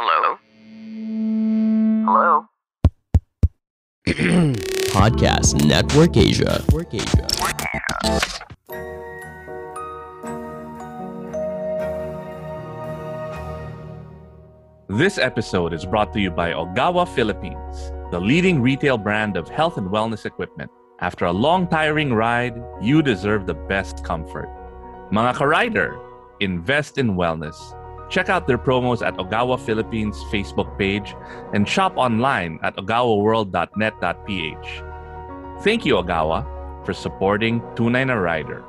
Hello? Hello? Podcast Network Asia. Network Asia. This episode is brought to you by Ogawa Philippines, the leading retail brand of health and wellness equipment. After a long, tiring ride, you deserve the best comfort. Mga ka-rider, invest in wellness. Check out their promos at Ogawa Philippines Facebook page and shop online at ogawaworld.net.ph. Thank you, Ogawa, for supporting Tunay na Rider.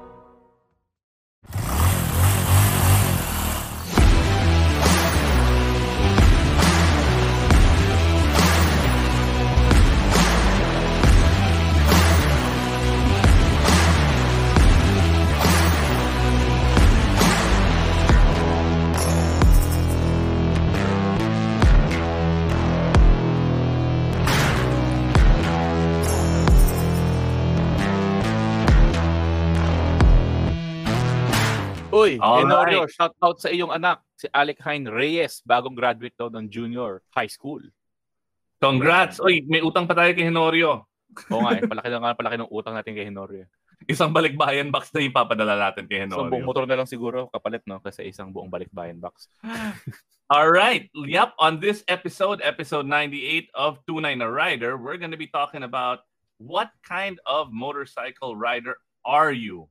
Uy, Alright. Tenorio, shout out sa iyong anak, si Alec Hein Reyes, bagong graduate daw ng junior high school. Congrats! Uy, may utang pa tayo kay Henorio. Oo nga, eh, palaki na palaki ng utang natin kay Henorio. Isang balikbayan box na ipapadala natin kay So, buong motor na lang siguro kapalit, no? Kasi isang buong balikbayan box. All right. Yep. On this episode, episode 98 of Tunay na Rider, we're going to be talking about what kind of motorcycle rider are you?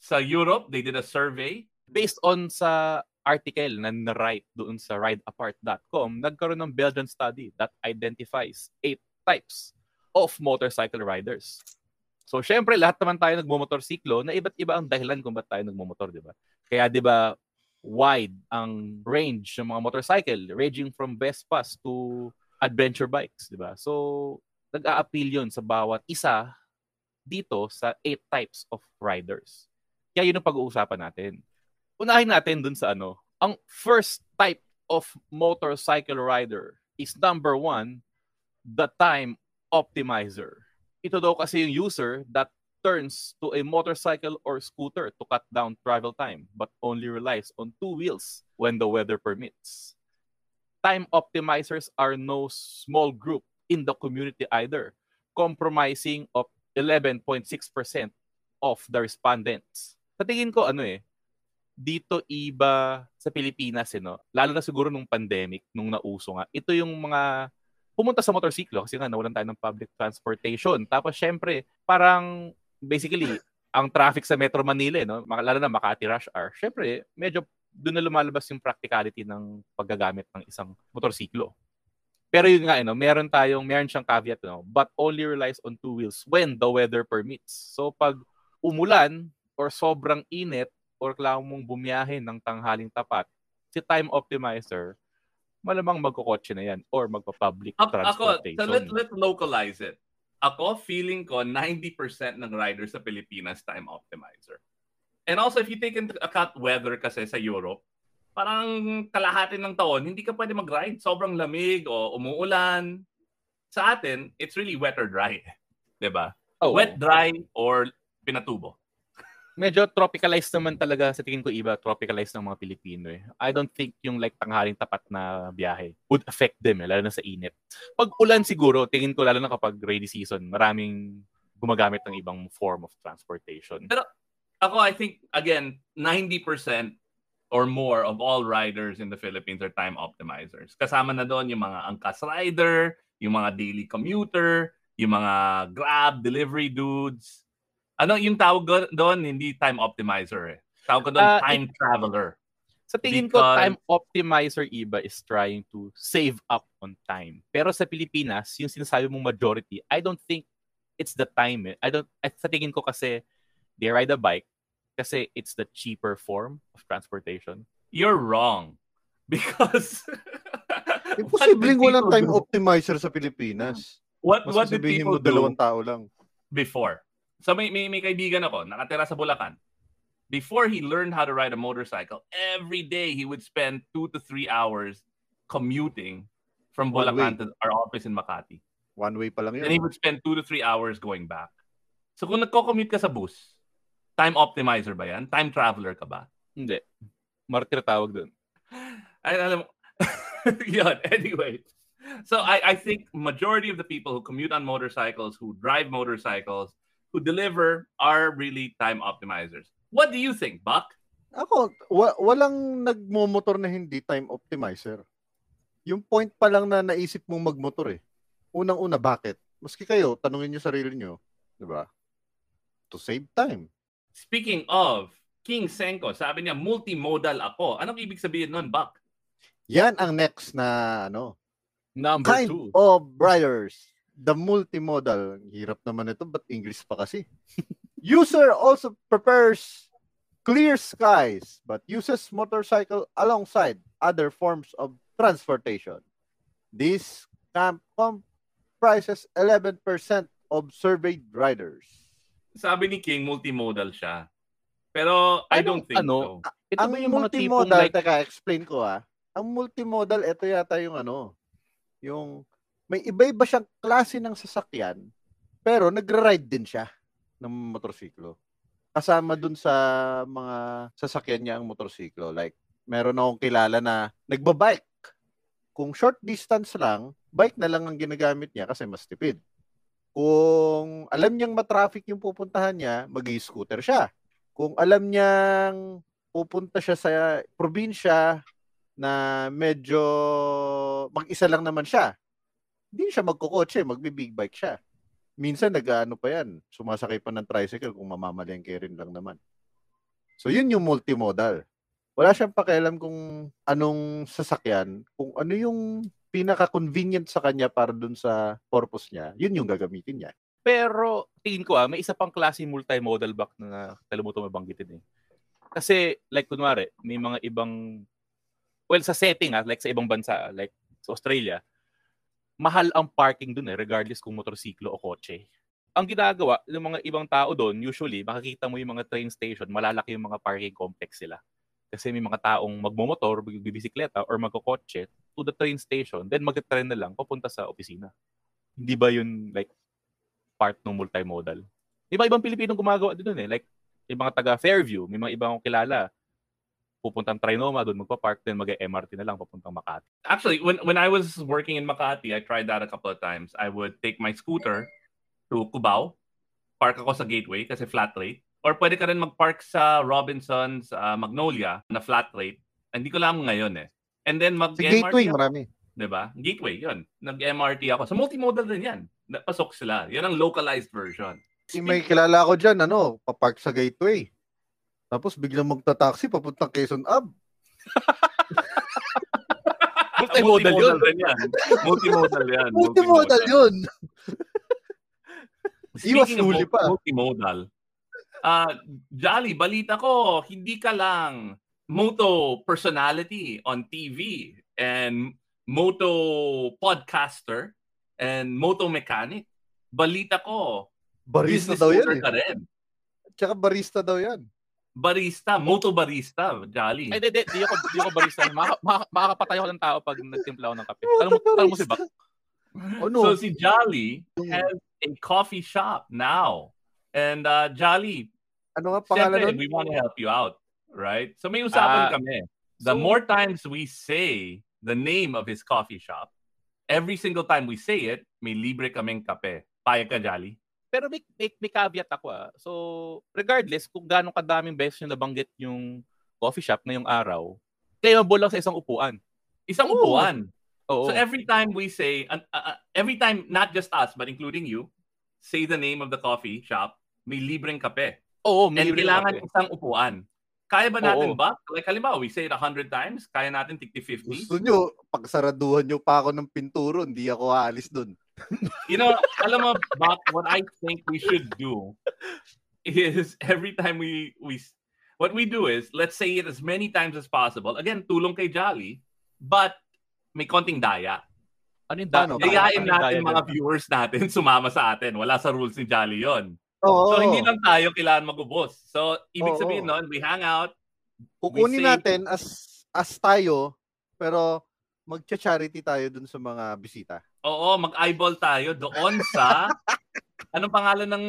Sa Europe, they did a survey. Based on sa article na na-write doon sa rideapart.com, nagkaroon ng Belgian study that identifies eight types of motorcycle riders. So, syempre, lahat naman tayo nagmumotorsiklo na iba't iba ang dahilan kung ba't tayo nagmumotor, di ba? Kaya, di ba, wide ang range ng mga motorcycle, ranging from Vespas to adventure bikes, di ba? So, nag-a-appeal yun sa bawat isa dito sa eight types of riders. Kaya yun ang pag-uusapan natin. Unahin natin dun sa ano. Ang first type of motorcycle rider is number one, the time optimizer. Ito daw kasi yung user that turns to a motorcycle or scooter to cut down travel time but only relies on two wheels when the weather permits. Time optimizers are no small group in the community either, compromising of 11.6% of the respondents. Sa tingin ko, ano eh, dito iba sa Pilipinas, eh, no? lalo na siguro nung pandemic, nung nauso nga, ito yung mga pumunta sa motorsiklo kasi nga nawalan tayo ng public transportation. Tapos syempre, parang basically, ang traffic sa Metro Manila, eh, no? Lalo na Makati Rush Hour, syempre, medyo doon na lumalabas yung practicality ng paggagamit ng isang motorsiklo. Pero yun nga, eh, no? meron tayong, meron siyang caveat, no? but only relies on two wheels when the weather permits. So pag umulan or sobrang init or kailangan mong bumiyahe ng tanghaling tapat, si time optimizer, malamang magkukotse na yan or magpa-public Ako, ako transportation. so let, let's localize it. Ako, feeling ko, 90% ng riders sa Pilipinas time optimizer. And also, if you take into account weather kasi sa Europe, parang kalahati ng taon, hindi ka pwede mag-ride. Sobrang lamig o umuulan. Sa atin, it's really wet or dry. ba? Oo. Wet, dry, or pinatubo. Medyo tropicalized naman talaga sa tingin ko iba tropicalized ng mga Pilipino eh. I don't think yung like tanghaling tapat na biyahe would affect them eh, lalo na sa init. Pag ulan siguro, tingin ko lalo na kapag rainy season, maraming gumagamit ng ibang form of transportation. Ako, I think, again, 90% or more of all riders in the Philippines are time optimizers. Kasama na doon yung mga angkas rider, yung mga daily commuter, yung mga Grab, delivery dudes. Ano yung tawag doon? Hindi time optimizer eh. Tawag ko doon Ah, time traveler. Sa tingin ko, Because- time optimizer iba is trying to save up on time. Pero sa Pilipinas, yung sinasabi mong majority, I don't think it's the time. Eh. I don't, at sa tingin ko kasi, they ride a bike kasi it's the cheaper form of transportation. You're wrong. Because... Imposibleng walang time do? optimizer sa Pilipinas. What, Mas what did people mo dalawang do? tao lang. before. So may, may, may kaibigan ako, nakatira sa Bulacan. Before he learned how to ride a motorcycle, every day he would spend two to three hours commuting from One Bulacan way. to our office in Makati. One way pa lang And he would spend two to three hours going back. So kung nagko-commute ka sa bus, time optimizer ba yan? Time traveler ka ba? Hindi. Martir tawag dun. Ay, alam mo, Yun, anyway. So I, I think majority of the people who commute on motorcycles, who drive motorcycles, who deliver are really time optimizers. What do you think, Buck? Ako, wa- walang nagmomotor na hindi time optimizer. Yung point pa lang na naisip mong magmotor eh. Unang-una, bakit? Maski kayo, tanungin nyo sarili nyo, di ba? To save time. Speaking of, King Senko, sabi niya, multimodal ako. Anong ibig sabihin nun, Buck? Yan ang next na ano, Number kind two. of riders. The multimodal. Hirap naman ito, but English pa kasi. User also prepares clear skies, but uses motorcycle alongside other forms of transportation. This camp comprises 11% of surveyed riders. Sabi ni King, multimodal siya. Pero I Anong don't think ano? so. Ito ang yung mga tipong multimodal, like, teka, explain ko ah. Ang multimodal, ito yata yung ano, yung may iba-iba siyang klase ng sasakyan, pero nagra-ride din siya ng motorsiklo. Kasama dun sa mga sasakyan niya ang motorsiklo. Like, meron akong kilala na nagbabike. Kung short distance lang, bike na lang ang ginagamit niya kasi mas tipid. Kung alam niyang matraffic yung pupuntahan niya, mag-scooter siya. Kung alam niyang pupunta siya sa probinsya na medyo mag-isa lang naman siya, hindi siya magkukotse, magbi-big bike siya. Minsan nag-ano pa yan, sumasakay pa ng tricycle kung mamamalengke rin lang naman. So yun yung multimodal. Wala siyang pakialam kung anong sasakyan, kung ano yung pinaka-convenient sa kanya para dun sa purpose niya, yun yung gagamitin niya. Pero tingin ko ah, may isa pang klase multimodal bike na kalimutan mo banggitin eh. Kasi like kunwari, may mga ibang well sa setting ah, like sa ibang bansa, like sa Australia, mahal ang parking dun eh regardless kung motorsiklo o kotse. Ang ginagawa ng mga ibang tao doon, usually makikita mo yung mga train station, malalaki yung mga parking complex sila. Kasi may mga taong magmomotor, bibisikleta, or magkokotse to the train station, then mag-train na lang papunta sa opisina. Hindi ba yun like part ng multimodal? Iba ibang Pilipinong gumagawa doon eh. Like, yung mga taga Fairview, may mga ibang kilala, pupuntang Trinoma, doon magpa-park, then mag-MRT na lang papuntang Makati. Actually, when when I was working in Makati, I tried that a couple of times. I would take my scooter to Cubao, park ako sa gateway kasi flat rate. Or pwede ka rin mag-park sa Robinson's uh, Magnolia na flat rate. Hindi ko alam ngayon eh. And then Sa mag-MRT gateway, ako. marami. 'di ba? Gateway 'yun. Nag-MRT ako. Sa multimodal din 'yan. Napasok sila. 'Yan ang localized version. Yung may kilala ko dyan, ano, papark sa gateway. Tapos biglang magta-taxi papuntang Quezon Ab. Multimodal yun. Multimodal 'yan. Multimodal yun. Speaking Iwas huli pa. multimodal, ah Jolly, balita ko, hindi ka lang moto personality on TV and moto podcaster and moto mechanic. Balita ko, Barista daw yan eh. ka rin. Tsaka barista daw yan. Barista, moto barista, Jolly. Ay, di, di, di ako, di ako barista. Maka, maka, makakapatay ako ng tao pag nagtimpla ako ng kape. Tanong mo, tanong mo si Bak. Ano? So si Jolly has a coffee shop now. And uh, Jolly, ano nga pangalan Siyempre, nun? we want to help you out, right? So may usapan Ah, kami. The so- more times we say the name of his coffee shop, every single time we say it, may libre kaming kape. Payag ka, Jolly? Pero may, may, may caveat ako ah. So, regardless kung gaano kadaming beses yung nabanggit yung coffee shop ngayong araw, claimable lang sa isang upuan. Isang Oo. upuan. Oo. So every time we say, uh, uh, every time, not just us, but including you, say the name of the coffee shop, may libreng kape. Oo, And may libre kailangan kape. isang upuan. Kaya ba natin Oo. ba? Like halimbawa, we say it 100 times, kaya natin tigti 50? Gusto nyo, pagsaraduhan nyo pa ako ng pinturo, hindi ako aalis dun. You know, alam mo, Bak, what I think we should do is every time we we what we do is let's say it as many times as possible. Again, tulong kay Jolly, but may konting daya. Ano yung daya? Dayain Ano natin daya mga viewers natin sumama sa atin. Wala sa rules ni Jolly yon. Oo. So hindi lang tayo kailangan magubos. So ibig Oo. sabihin nun, we hang out. Kukunin say- natin as as tayo, pero magcha-charity tayo dun sa mga bisita. Oo, mag-eyeball tayo doon sa anong pangalan ng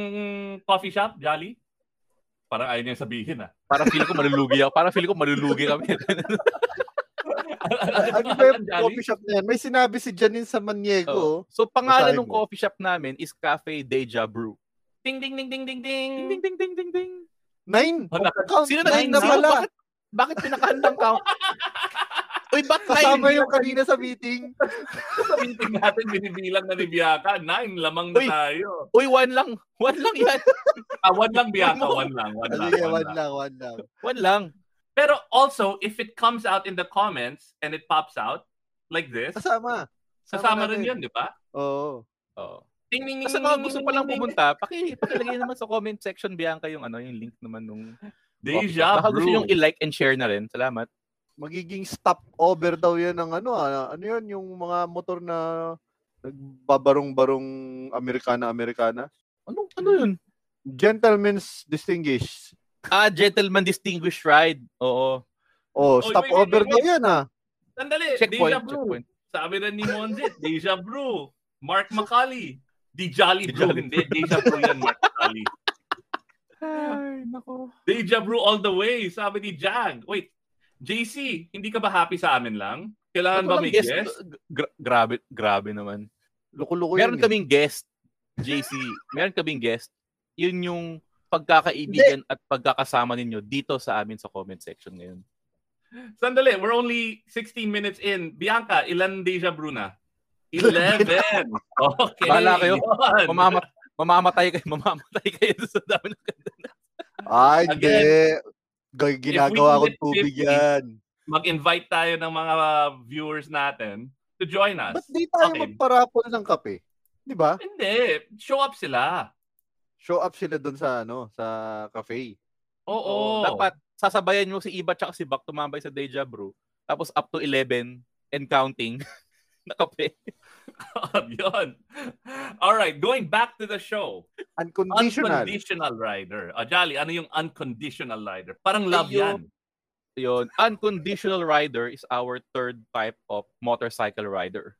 coffee shop, Jolly? Parang ayaw niya sabihin ah. Para feel ko malulugi ako. Para feel ko malulugi kami. ano ba yung coffee shop na yan? May sinabi si Janine sa Maniego. Oh. So pangalan ng coffee shop namin is Cafe Deja Brew. Ding, ding, ding, ding, ding, ding. Ding ding ding ding ding ding. Nine. Wala. Count Sino nine nag na pala. bakit bakit pinakahandang count? Uy, ba't Kasama yung kanina sa meeting. Sa meeting natin, binibilang na ni Biaka. Nine, lamang na Uy. tayo. Uy, one lang. One lang yan. Ah, one lang, Biaka. One lang, one lang. One one lang. lang, one lang. One lang. Pero also, if it comes out in the comments and it pops out like this, Kasama. kasama rin natin. yun, di ba? Oo. Oh. Ding, ding, ding, Kasi ding, kung ding, gusto ding, pa lang pumunta, paki pakilagay naman sa comment section Bianca yung ano, yung link naman nung Deja Baka gusto Brew. yung i-like and share na rin. Salamat. Magiging stop over daw yan ng ano, ah, ano yun, yung mga motor na nagbabarong-barong Amerikana-Amerikana. Ano ano yun? Gentleman's Distinguished. Ah, Gentleman Distinguished Ride. Oo. Oh, Oy, stop wait, wait, over wait, daw yan ah. Sandali, Checkpoint, Deja Brew. checkpoint. Sabi rin ni Monzit, Deja Brew. Mark Macaulay. Di Jolly Di Brew. Jolly Hindi, Deja Brew yan, Mark Macaulay. Ay, nako. Deja Brew all the way. Sabi ni Jag. Wait, JC, hindi ka ba happy sa amin lang? Kailangan ba may guest? Gra- grabe, grabe naman. Loko-loko Meron yan. eh. kaming guest, JC. meron kaming guest. Yun yung pagkakaibigan at pagkakasama ninyo dito sa amin sa comment section ngayon. Sandali, we're only 16 minutes in. Bianca, ilan Deja Brew na? 11. Okay. Bahala kayo. yun. Mamamat mamamatay kayo, mamamatay kayo sa dami ng ganda. Ay, hindi. Ginagawa kong tubig did 50, yan. Mag-invite tayo ng mga viewers natin to join us. Ba't di tayo Okay. magparapol ng kape? Di ba? Hindi. Show up sila. Show up sila doon sa ano, sa cafe. Oo. Dapat sasabayan mo si Iba tsaka si Bak tumambay sa Deja Brew. Tapos up to 11 and counting na kape. Yun. All right, going back to the show. Unconditional. Unconditional rider. Jolly, ano yung unconditional rider? Parang love Ayun. yan. Yun. Unconditional rider is our third type of motorcycle rider.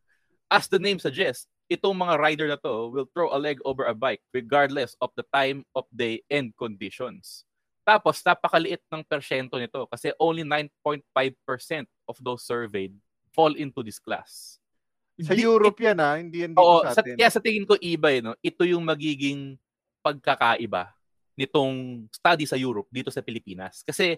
As the name suggests, itong mga rider na to will throw a leg over a bike regardless of the time of day and conditions. Tapos, napakaliit ng persyento nito kasi only 9.5% of those surveyed fall into this class. Sa Di- Europe yan ha, hindi yan dito Oo, sa sa, atin. kaya sa tingin ko iba eh, no? ito yung magiging pagkakaiba nitong study sa Europe dito sa Pilipinas. Kasi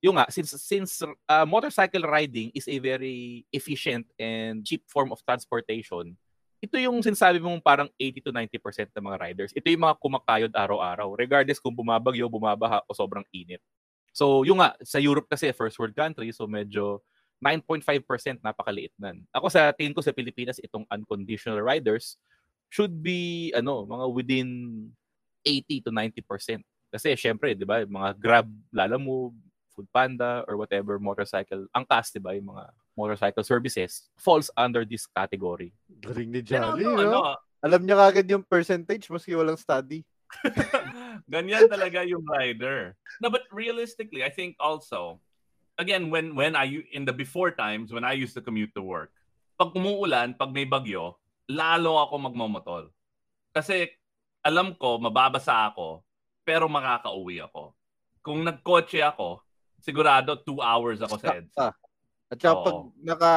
yung nga, since, since uh, motorcycle riding is a very efficient and cheap form of transportation, ito yung sinasabi mong parang 80 to 90% ng mga riders. Ito yung mga kumakayod araw-araw, regardless kung bumabagyo, bumabaha o sobrang init. So, yung nga, sa Europe kasi, first world country, so medyo 9.5% napakaliit nan. Ako sa tingin ko sa Pilipinas itong unconditional riders should be ano, mga within 80 to 90%. Kasi syempre, 'di ba, mga Grab, Lalamove, Foodpanda or whatever motorcycle, angkas 'di ba, yung mga motorcycle services falls under this category. Galing ni Jolly, ano, no? ano, Alam niya kagad yung percentage maski walang study. ganyan talaga yung rider. No, but realistically, I think also, again, when when I in the before times when I used to commute to work, pag umuulan, pag may bagyo, lalo ako magmomotol. Kasi alam ko mababasa ako, pero makakauwi ako. Kung nagkotse ako, sigurado two hours ako sa EDSA. At saka Oo. pag naka,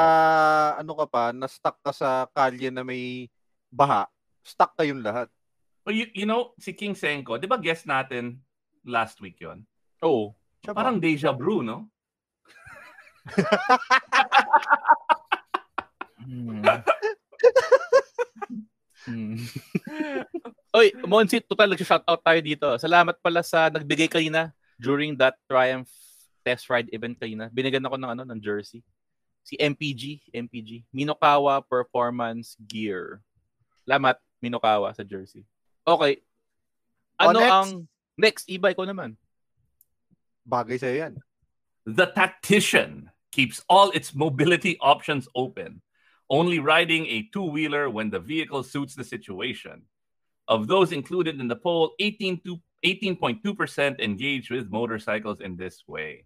ano ka pa, na-stuck ka sa kalye na may baha, stuck kayong lahat. Well, you, you know, si King Senko, di ba guest natin last week yon? Oh, Siya Parang deja brew, no? Hmm. Hmm. Oy, Monsi, total nag-shoutout tayo dito. Salamat pala sa nagbigay kanina during that Triumph test ride event kanina. Binigyan ako ng ano ng jersey. Si MPG, MPG, Minokawa Performance Gear. Salamat Minokawa sa jersey. Okay. Oh, Ano next. ang next iba ikaw naman? Bagay sa'yo yan. The tactician keeps all its mobility options open, only riding a two wheeler when the vehicle suits the situation. Of those included in the poll, 18 to 18.2% engage with motorcycles in this way.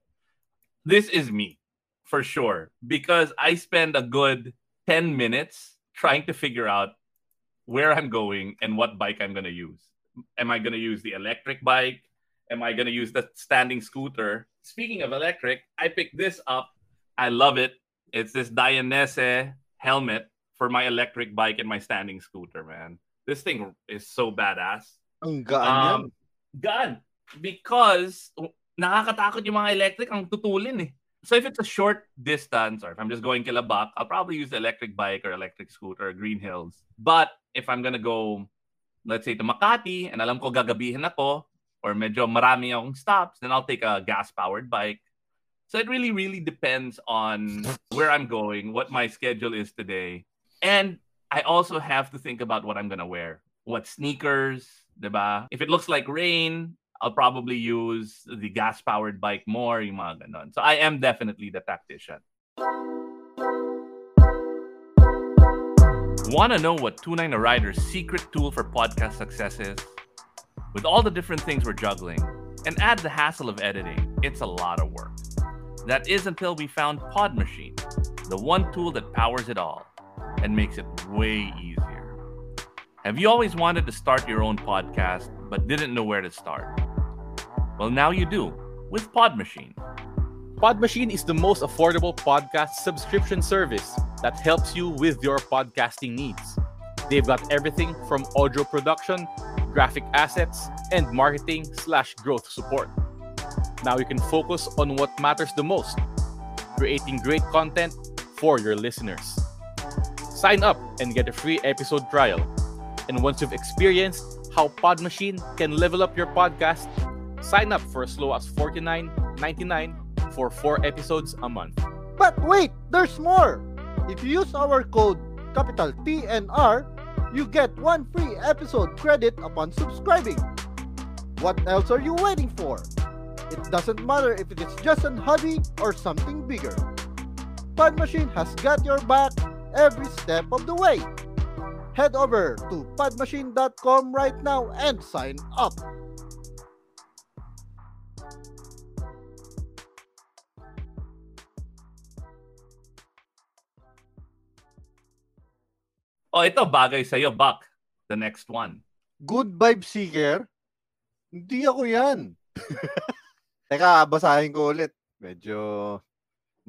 This is me, for sure, because I spend a good 10 minutes trying to figure out where I'm going and what bike I'm going to use. Am I going to use the electric bike? Am I going to use the standing scooter? Speaking of electric, I picked this up. I love it. It's this Dayanese helmet for my electric bike and my standing scooter, man. This thing is so badass. Ang gaan. Um, gaan. Because nakakatakot yung mga electric ang tutulin eh. So if it's a short distance or if I'm just going kilabak, I'll probably use the electric bike or electric scooter or Green Hills. But if I'm gonna go, let's say to Makati and alam ko gagabihin ako or medyo marami akong stops, then I'll take a gas-powered bike. So it really, really depends on where I'm going, what my schedule is today. And I also have to think about what I'm gonna wear. What sneakers, diba? If it looks like rain, I'll probably use the gas-powered bike more, yung mga ganon. So I am definitely the tactician. Want to know what 29 a Rider's secret tool for podcast success is? With all the different things we're juggling, and add the hassle of editing, it's a lot of work. That is until we found Pod Machine, the one tool that powers it all and makes it way easier. Have you always wanted to start your own podcast but didn't know where to start? Well, now you do with Pod Machine. Pod Machine is the most affordable podcast subscription service that helps you with your podcasting needs. They've got everything from audio production, graphic assets, and marketing slash growth support. Now you can focus on what matters the most creating great content for your listeners. Sign up and get a free episode trial. And once you've experienced how Podmachine can level up your podcast, sign up for as low as $49.99 for four episodes a month. But wait, there's more! If you use our code capital TNR, you get one free episode credit upon subscribing. What else are you waiting for? It doesn't matter if it is just a hobby or something bigger. Pod Machine has got your back every step of the way. Head over to podmachine.com right now and sign up. Oh, ito bagay sa iyo, Buck. The next one. Good vibe seeker? Hindi ako yan. Teka, basahin ko ulit. Medyo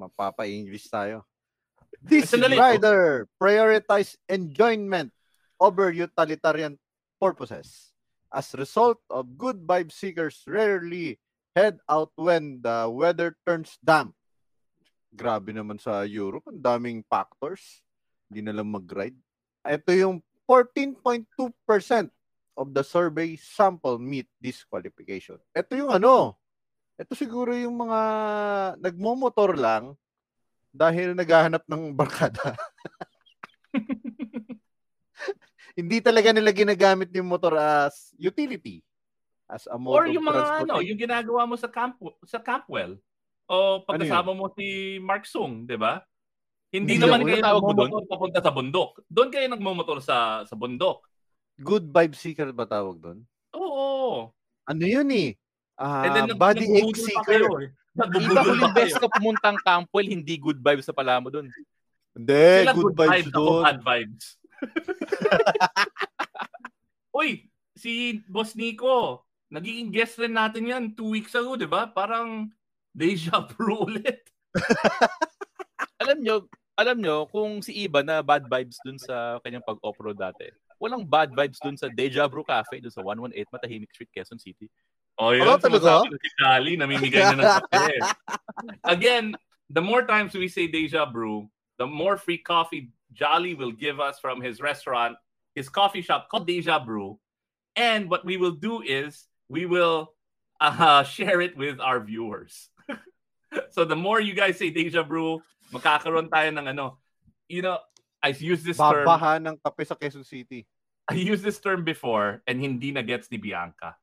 mapapa-English tayo. This rider prioritize enjoyment over utilitarian purposes. As result of good vibe seekers rarely head out when the weather turns damp. Grabe naman sa Europe, ang daming factors. Hindi na lang mag-ride. Ito yung 14.2% of the survey sample meet this qualification. Ito yung ano, ito siguro yung mga nagmomotor lang dahil naghahanap ng barkada. Hindi talaga nila ginagamit yung motor as utility. As a mode Or yung mga ano, yung ginagawa mo sa camp sa Campwell. O Ano pagkasama mo si Mark Sung, 'di ba? Hindi Hindi naman kayo natawag mo nagmomotor papunta sa bundok. Doon kayo nagmomotor sa sa bundok. Good vibe seeker ba tawag doon? Oo. Ano yun eh? Ah, And then nag- body ache seeker. kayo, eh. Iba huling beses ka pumuntang Campwell, hindi good vibes sa pala mo dun. Hindi, Sila good, vibes ako doon. bad vibes. Uy, si Boss Nico, nagiging guest rin natin yan two weeks ago, di ba? Parang deja vu ulit. Alam nyo, alam nyo, kung si Iba na bad vibes dun sa kanyang pag-off-road dati, walang bad vibes dun sa Deja Brew Cafe dun sa 118 Matahimik Street, Quezon City. Oh, yun. Ano, talaga? Si Kali, namimigay na ng kape. Again, the more times we say deja brew, the more free coffee Jolly will give us from his restaurant, his coffee shop called Deja Brew. And what we will do is we will uh, share it with our viewers. so the more you guys say Deja Brew, makakaroon tayo ng ano. You know, I used this term. Babaha ng kape sa Quezon City. I used this term before and hindi na gets ni Bianca.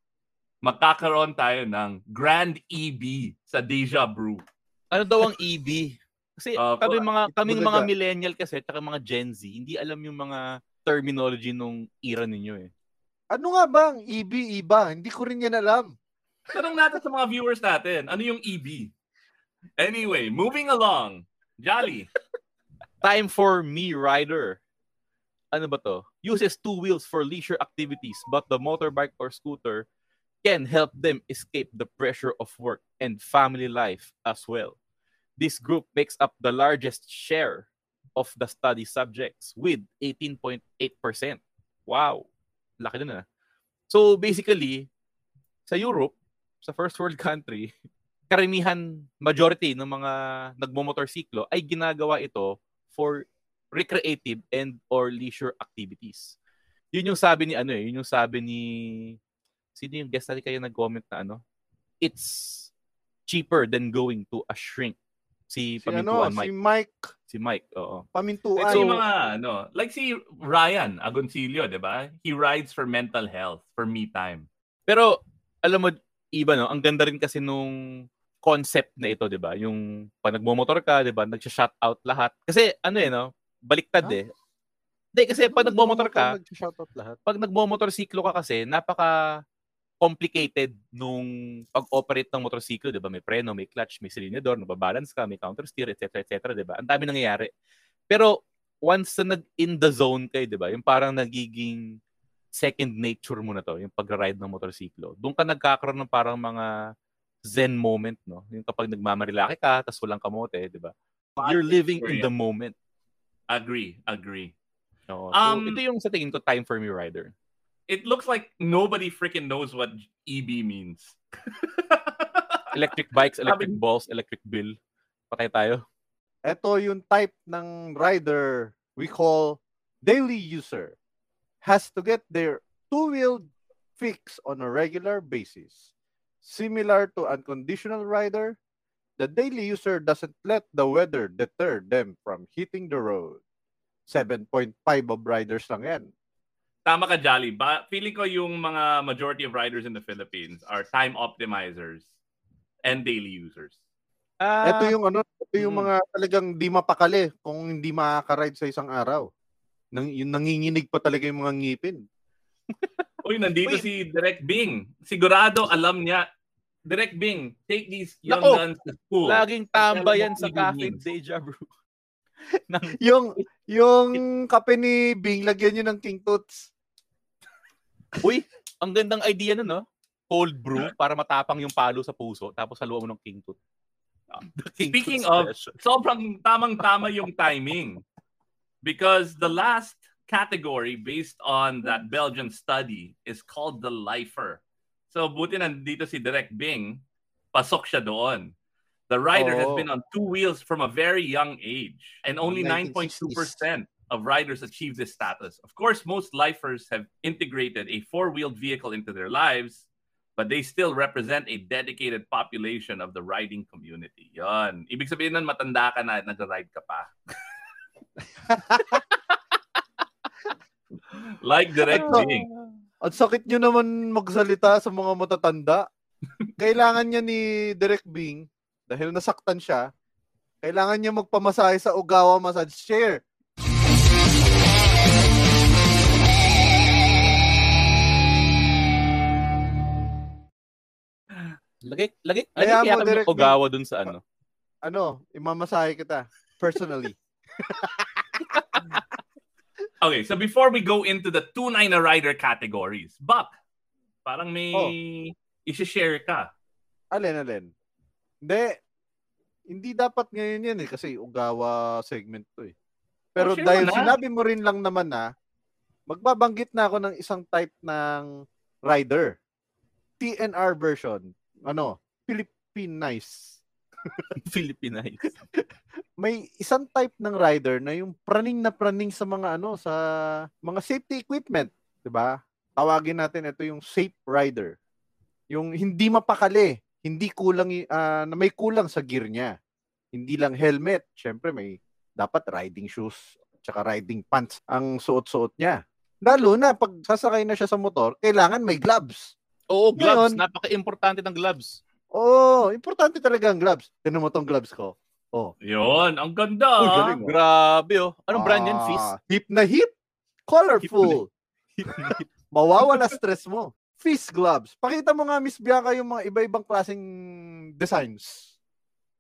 Magkakaroon tayo ng Grand EB sa Deja Brew. Ano daw ang EB? Kasi Uh, kami mga kaming mga millennial kasi at mga Gen Z, hindi alam yung mga terminology nung era ninyo eh. Ano nga ba ang EB, iba? Hindi ko rin yan alam. Tanong natin sa mga viewers natin, ano yung EB? Anyway, moving along. Jolly. Time for me rider. Ano ba to? Uses two wheels for leisure activities but the motorbike or scooter can help them escape the pressure of work and family life as well. This group makes up the largest share of the study subjects with 18.8%. Wow. Laki na ah. na. So basically, sa Europe, sa first world country, karamihan, majority ng mga nagmomotorsiklo ay ginagawa ito for recreative and or leisure activities. Yun yung sabi ni ano eh, yun yung sabi ni sino yung guest natin kayo nag-comment na ano? It's cheaper than going to a shrink. Si, Si ano, Pamintuan si Mike. Mike Si Mike, oo. Pamintuan. Like, si mga, ano, like si Ryan Agoncillo, di ba? He rides for mental health, for me time. Pero alam mo, iba no, ang ganda rin kasi nung concept na ito, 'di ba? Yung pag nagmo-motor ka, 'di ba, nagsha-shout out lahat. Kasi ano eh, no? Baliktad Huh? eh. Hindi kasi pag nagmo-motor ka, Nag-shoutout lahat. pag nagmo-motorsiklo ka kasi, napaka complicated nung pag-operate ng motorsiklo, 'di ba? May preno, may clutch, may silinador, nababalance ka, may counter steer, etc. etc. 'di ba? Ang dami nangyayari. Pero once na nag in the zone kayo, 'di ba? Yung parang nagiging second nature mo na to, yung pag-ride ng motorsiklo. Doon ka nagkakaroon ng parang mga zen moment, no? Yung kapag nagmamarilaki ka, tapos walang kamote, 'di ba? You're living in the moment. Agree, agree. No? So, Um, ito yung sa tingin ko time for me rider. It looks like nobody freaking knows what EB means. Electric bikes, electric Sabi- balls, electric bill. Patay tayo. Ito yung type ng rider we call daily user. Has to get their two-wheeled fix on a regular basis. Similar to unconditional rider, the daily user doesn't let the weather deter them from hitting the road. 7.5 of riders lang yan. Tama ka, Jolly. Ba feeling ko yung mga majority of riders in the Philippines are time optimizers and daily users. Ah, Ito yung ano, ito yung Mm. mga talagang di mapakali kung hindi makaka-ride sa isang araw. Nang, yung nanginginig pa talaga yung mga ngipin. Uy, nandito Uy. si Direk Bing. Sigurado alam niya. Direk Bing, take these young Nako, guns to school. laging tambayan sa Alam mo, cafe. Deja Brew. Nang, Yung yung kape ni Bing, lagyan nyo ng King Toots. uy, ang gandang idea nun, no? Cold brew para matapang yung palo sa puso tapos haluan mo ng King Tut. Ah, King Speaking of, special. sobrang tamang-tama yung timing. Because the last category based on that Belgian study is called the lifer. So buti nandito si Direk Bing, pasok siya doon. The rider has been on two wheels from a very young age, and only 9.2% of riders achieve this status. Of course, most lifers have integrated a four-wheeled vehicle into their lives, but they still represent a dedicated population of the riding community. Yon. Ibig sabihin nun, matanda ka na, nag-ride ka pa. like direct Ito. Ang sakit nyo naman magsalita sa mga matatanda. Kailangan niya ni Direk Bing, dahil nasaktan siya, kailangan niya magpamasahe sa Ogawa Massage Chair. Lagay, lagay, lagay Kaya kaya mo, kami Ogawa dun sa ano. Ano, imamasahe kita. Personally. Okay, so before we go into the tunay na rider categories, Buck, parang may Oh. isi-share ka. alin, alin. Hindi. Hindi dapat ngayon yan eh, kasi Ogawa segment to eh. Pero Oh, share dahil na. sinabi mo rin lang naman na, magbabanggit na ako ng isang type ng rider. TNR version. Ano? Philippinize. Philippinize. may isang type ng rider na yung praning na praning sa mga ano sa mga safety equipment, 'di ba? Tawagin natin ito yung safe rider. Yung hindi mapakali, hindi kulang ah, na may kulang sa gear niya. Hindi lang helmet, syempre may dapat riding shoes tsaka riding pants ang suot-suot niya. Lalo na pag sasakay na siya sa motor, kailangan may gloves. Oo, gloves. Ngayon- Napaka-importante ng gloves. Oh, importante talaga ang gloves. Tingnan mo tong gloves ko. Oh. Yon, ang ganda. Ah. galing, oh. Grabe, oh. Anong brand yan, Fizz? Ah, Hip na hip. Colorful. Mawawala stress mo. Fizz gloves. Pakita mo nga, Miss Bianca, yung mga iba-ibang klaseng designs.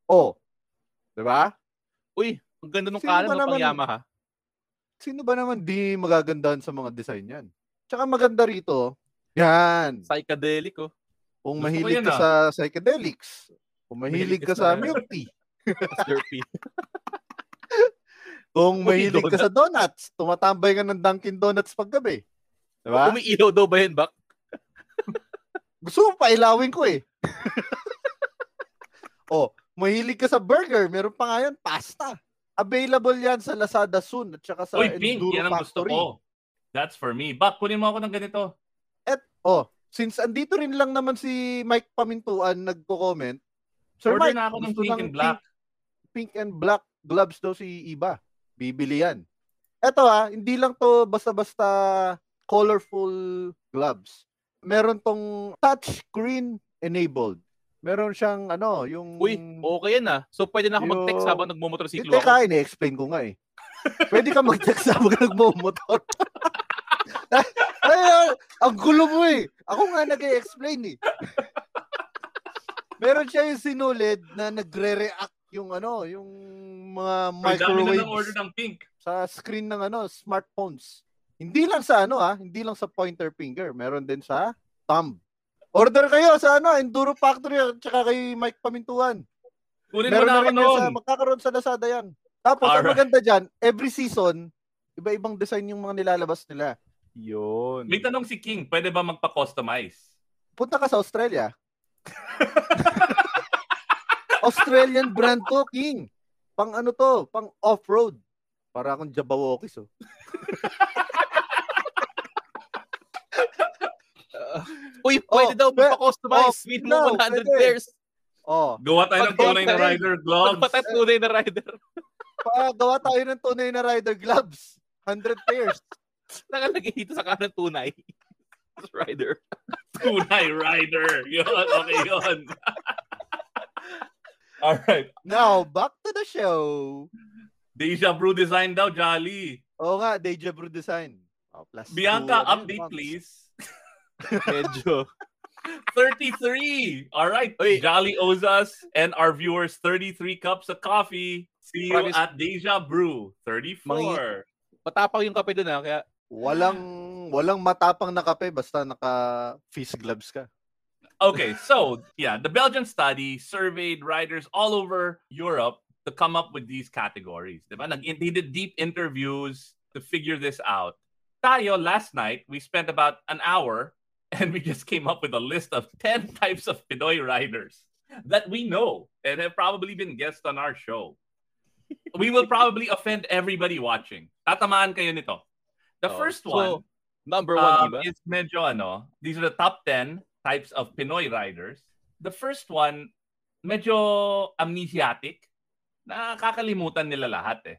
Oh. 'Di ba? Uy, ang ganda nung kanan ng pang Yamaha. Sino ba naman di magagandahan sa mga design yan? Tsaka maganda rito, yan. Psychedelic, oh. Kung Gusto mahilig ka ah. sa psychedelics, kung mahilig Mahilig ka ka sa milk tea. Kung mahilig ka sa donuts, tumatambay ka ng Dunkin' Donuts paggabi. Diba? Umiilaw daw ba yun, Bak? Gusto mo pailawin ko eh. oh, mahilig ka sa burger, meron pa nga yan, pasta. Available yan sa Lazada soon at saka sa Uy, pink, Enduro yan ang gusto Factory. ko. That's for me. Bak, kunin mo ako ng ganito. At, oh, since andito rin lang naman si Mike Pamintuan nagko-comment, Sir Order Mike, na ako ng pink and black. Pink, pink and black gloves daw si Iba. Bibili yan. Eto ah, hindi lang to basta-basta colorful gloves. Meron tong touch screen enabled. Meron siyang ano, yung Uy, okay yan ah. So pwede na ako mag-text Yo. habang nagmumotorsiklo Hindi, ako. teka, ini-explain ko nga eh. Pwede ka mag-text habang nagmumotor. Ay, ang gulo mo eh. Ako nga nag-explain eh. Meron siya yung sinulid na nagre-react yung ano, yung mga Ang dami na order microwaves ng pink. sa screen ng ano, smartphones. Hindi lang sa ano ah, hindi lang sa pointer finger, meron din sa thumb. Order kayo sa ano, Enduro Factory at saka kay Mike Pamintuan. Kunin mo Meron na na rin sa, magkakaroon sa Lazada yan. Tapos, ang Alright. maganda dyan, every season, iba-ibang design yung mga nilalabas nila. Yun. May tanong si King, pwede ba magpa-customize? Punta ka sa Australia. Australian brand to, King. Pang ano to, pang off-road. Para akong Jabawokis, oh. Uy, pwede Oh, daw magpa-customize. oh, Minimum no, 100 pwede. pairs. Oh, Gawa tayo ng tunay na rider gloves. Pagpatat tunay na rider. pagawa tayo ng tunay na rider gloves. 100 pairs. Nakalagay dito sa kanan tunay. rider. Tunay rider. Yun, okay yun. Alright. Now, back to the show. Deja Brew design daw, Jolly. Oo nga, Deja Brew Design. Oh, plus Bianca, two, update months. please. Medyo. 33. All right. Jolly owes us and our viewers 33 cups of coffee. See you Promise- at Deja Brew 34. Matapang yung kape doon ah. Kaya Walang walang matapang na kape basta naka face gloves ka. Okay, so yeah, the Belgian study surveyed riders all over Europe to come up with these categories. Diba? Nag- They did deep interviews to figure this out. Tayo, last night, we spent about an hour and we just came up with a list of 10 types of Pinoy riders that we know and have probably been guests on our show. We will probably offend everybody watching. Tatamaan kayo nito. The Oh, first so, one number one, um, diba? is medyo ano, these are the top 10 types of Pinoy riders. The first one, medyo amnesiatic. Nakakalimutan nila lahat eh.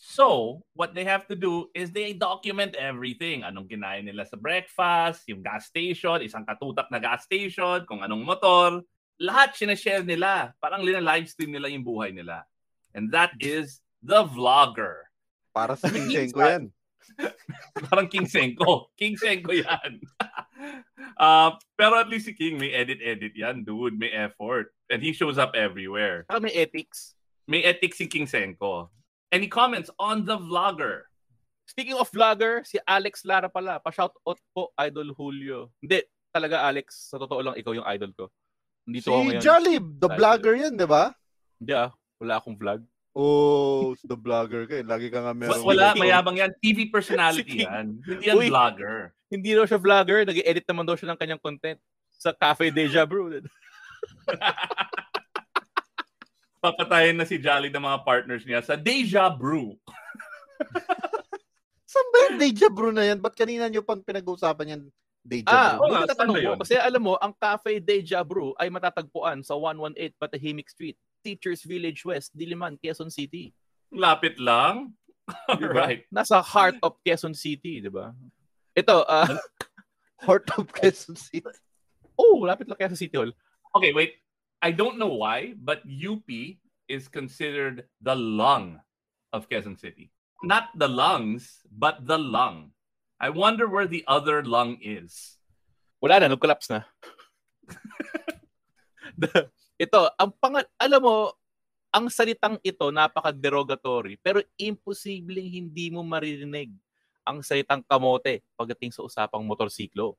So, what they have to do is they document everything. Anong kinain nila sa breakfast, yung gas station, isang katutak na gas station, kung anong motor. Lahat sinashare nila. Parang lina-livestream nila yung buhay nila. And that is the vlogger. Para sa King ko yan. Parang King Senko. King Senko yan. uh, pero at least si King may edit-edit yan, dude. May effort. And he shows up everywhere. Saka may ethics. May ethics si King Senko. Any comments on the vlogger? Speaking of vlogger, si Alex Lara pala. Pa-shout out po, Idol Julio. Hindi, talaga Alex, sa totoo lang, ikaw yung idol ko. Nandito Si. Jolly, the vlogger yan, di ba? Hindi ah, wala akong vlog. Oh, the vlogger ka. eh. Lagi ka nga meron. Wa- Wala, mayabang yan. TV personality yan. Hindi yan Uy. vlogger. Hindi daw siya vlogger, nag edit naman daw siya ng kanyang content sa Cafe Deja Brew. Papatayin na si Jolly ng mga partners niya sa Deja Brew. Saan ba yung Deja Brew na yan? Ba't kanina nyo pang pinag-uusapan yan? Deja Ah, Brew. oo nga, buti tatanong saan ba mo. yun? Kasi alam mo, ang Cafe Deja Brew ay matatagpuan sa 118 Patahimic Street, Teachers Village West, Diliman, Quezon City. Lapit lang. Diba? Alright. Nasa heart of Quezon City, di ba? Ito, ah, Heart of Quezon City. oh, lapit lang Quezon City Hall. Okay, wait. I don't know why, but UP is considered the lung of Quezon City. Not the lungs, but the lung. I wonder where the other lung is. Wala na, nag-collapse na. The- ito, ang pangal alam mo, ang salitang ito napaka-derogatory pero imposibleng hindi mo maririnig ang salitang kamote pagdating sa usapang motorsiklo.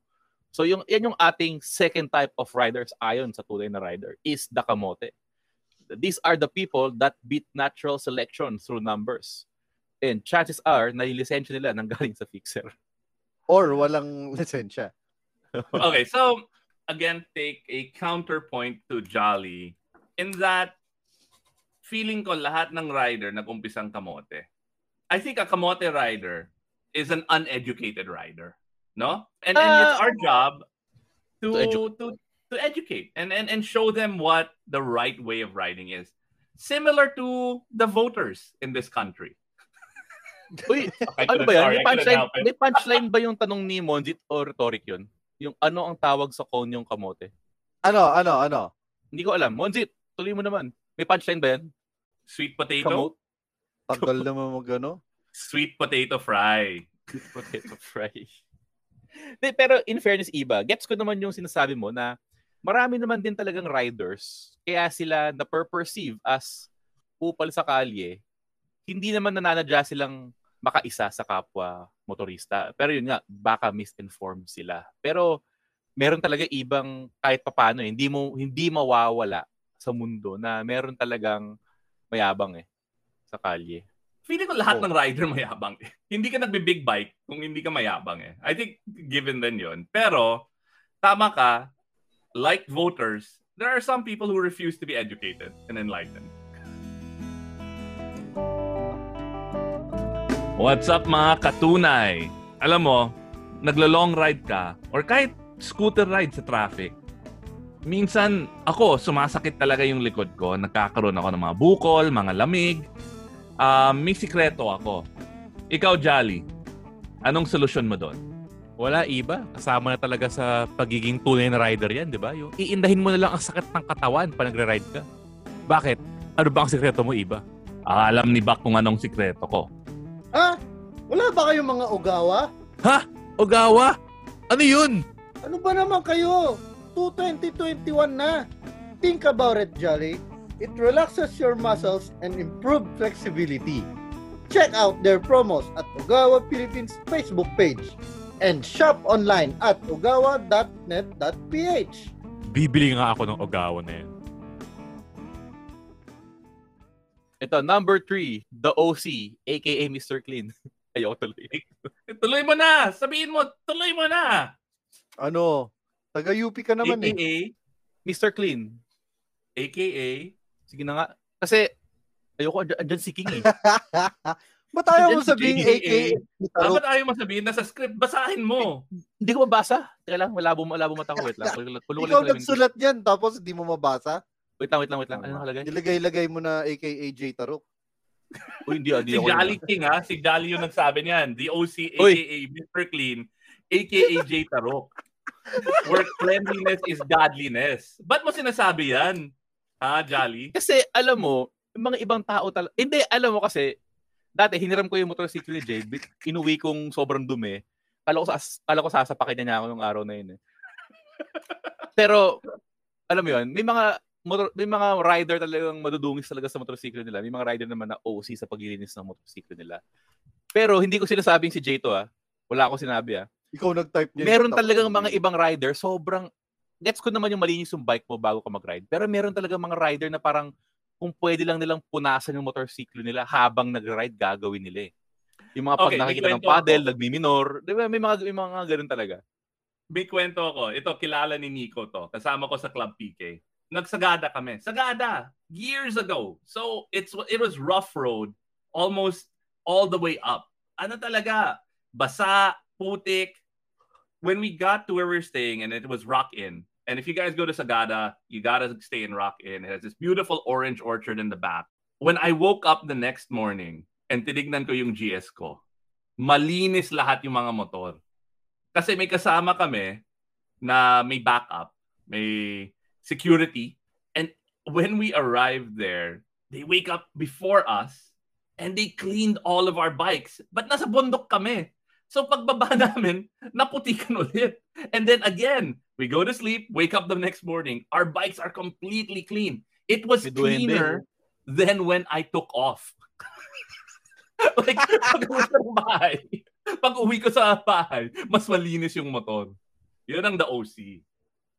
So yung yan yung ating second type of riders ayon sa tunay na rider is the kamote. these are the people that beat natural selection through numbers. And chances are, na yung lisensya nila nanggaling sa fixer. Or walang lisensya. okay, so again, take a counterpoint to Jolly in that feeling ko lahat ng rider nag-umpisang kamote. I think a kamote rider is an uneducated rider, no? And, and it's our ah. job to to to, edu- to, educate and, and and show them what the right way of riding is. Similar to the voters in this country. Uy, I ano ba yan? May punchline, may punchline ba yung tanong ni Monjit o rhetoric yun? Yung ano ang tawag sa cone yung kamote? Ano, ano, ano? Hindi ko alam. Monjit, tuloy mo naman. May punchline ba yan? Sweet potato, Kamote? Tagal naman mag ano? sweet potato fry. Potato fry. De, pero in fairness, Iba, gets ko naman yung sinasabi mo na marami naman din talagang riders kaya sila na-perceive as upal sa kalye. Hindi naman nananadya silang makaisa sa kapwa motorista. Pero yun nga, baka misinformed sila. Pero meron talaga ibang kahit papano, eh, hindi mo hindi mawawala sa mundo na meron talagang mayabang eh sa kalye. Feeling ko lahat Oh. ng rider mayabang. eh. hindi ka nagbe-big bike kung hindi ka mayabang eh. I think given din yon. Pero, tama ka, like voters, there are some people who refuse to be educated and enlightened. What's up mga katunay? Alam mo, naglo-long ride ka or kahit scooter ride sa traffic, minsan ako, sumasakit talaga yung likod ko. Nagkakaroon ako ng mga bukol, mga lamig. Um, may sikreto ako. Ikaw, Jolly, anong solusyon mo doon? Wala iba. Kasama na talaga sa pagiging tunay na rider yan, di ba? Yung iindahin mo na lang ang sakit ng katawan pa nagre-ride ka. Bakit? Ano ba ang sekreto mo, iba? Ah, alam ni Bak kung anong sikreto ko. Ha? Wala ba kayong mga ugawa? Ogawa! Ano yun? Ano ba naman kayo? 2021 na. Think about it, Jolly. It relaxes your muscles and improve flexibility. Check out their promos at Ugawa Philippines Facebook page and shop online at ugawa.net.ph. Bibili nga ako ng Ogawa na yan. Ito, number three, the OC, aka Mr. Clean. Ayoko tuloy. Tuloy mo na! Sabihin mo, tuloy mo na! Ano? Taga-UP ka naman eh. AKA, Mr. Clean. AKA, Sige na nga. Kasi, ayoko, andyan, andyan si King eh. Ba't ayaw mo sabihin? AKA? dapat ayaw mo sabihin na sa script, basahin mo. Hindi ko mabasa. Teka lang, malabo, malabo mata ko. Wait lang. Ikaw nagsulat yan, tapos hindi mo mabasa. Wait lang, wait lang, wait lang. Ano nakalagay? Ilagay-lagay mo na AKA J Tarok. Uy, hindi, hindi Si ako. Jolly King ha, si Jolly yung nagsabi niyan. The OC, Uy. AKA Mr. Clean, AKA J Tarok. Where cleanliness is godliness. Ba't mo sinasabi yan? Ha, Jolly? Kasi, alam mo, yung mga ibang tao talaga. Hindi, alam mo kasi, dati, hiniram ko yung motorcycle ni Jade. Inuwi kong sobrang dumi. Kala ko, sas, kala ko sasapakin niya ako nung araw na yun. Eh. Pero, alam mo yun, may mga motor, may mga rider talagang madudungis talaga sa motorsiklo nila. May mga rider naman na OC sa paglilinis ng motorsiklo nila. Pero hindi ko sinasabing si Jay to ah. Wala akong sinabi ah. Ikaw nag-type niya. Meron talagang mga ibang rider, sobrang, gets ko naman yung malinis yung bike mo bago ka mag-ride. Pero meron talaga mga rider na parang kung pwede lang nilang punasan yung motorsiklo nila habang nag-ride, gagawin nila eh. Yung mga pag Okay, may nakikita ng paddle, nagmi-minor. Di ba? May mga, may mga ganun talaga. May kwento ako. Ito, kilala ni Nico to. Kasama ko sa Club PK. Nagsagada kami. Sagada! Years ago. So, it's it was rough road almost all the way up. Ano talaga? Basa, putik. When we got to where we were staying and it was Rock Inn. And if you guys go to Sagada, you gotta stay in Rock Inn. It has this beautiful orange orchard in the back. When I woke up the next morning and tinignan ko yung GS ko, malinis lahat yung mga motor. Kasi may kasama kami na may backup, may security. And when we arrived there, they wake up before us and they cleaned all of our bikes. But nasa bundok kami. So pagbaba namin, naputikan ulit. And then again, we go to sleep, wake up the next morning, our bikes are completely clean. It was cleaner than when I took off. like, pag uwi ko ng bahay, pag uwi ko sa bahay, mas malinis yung motor. Yun ang the OC.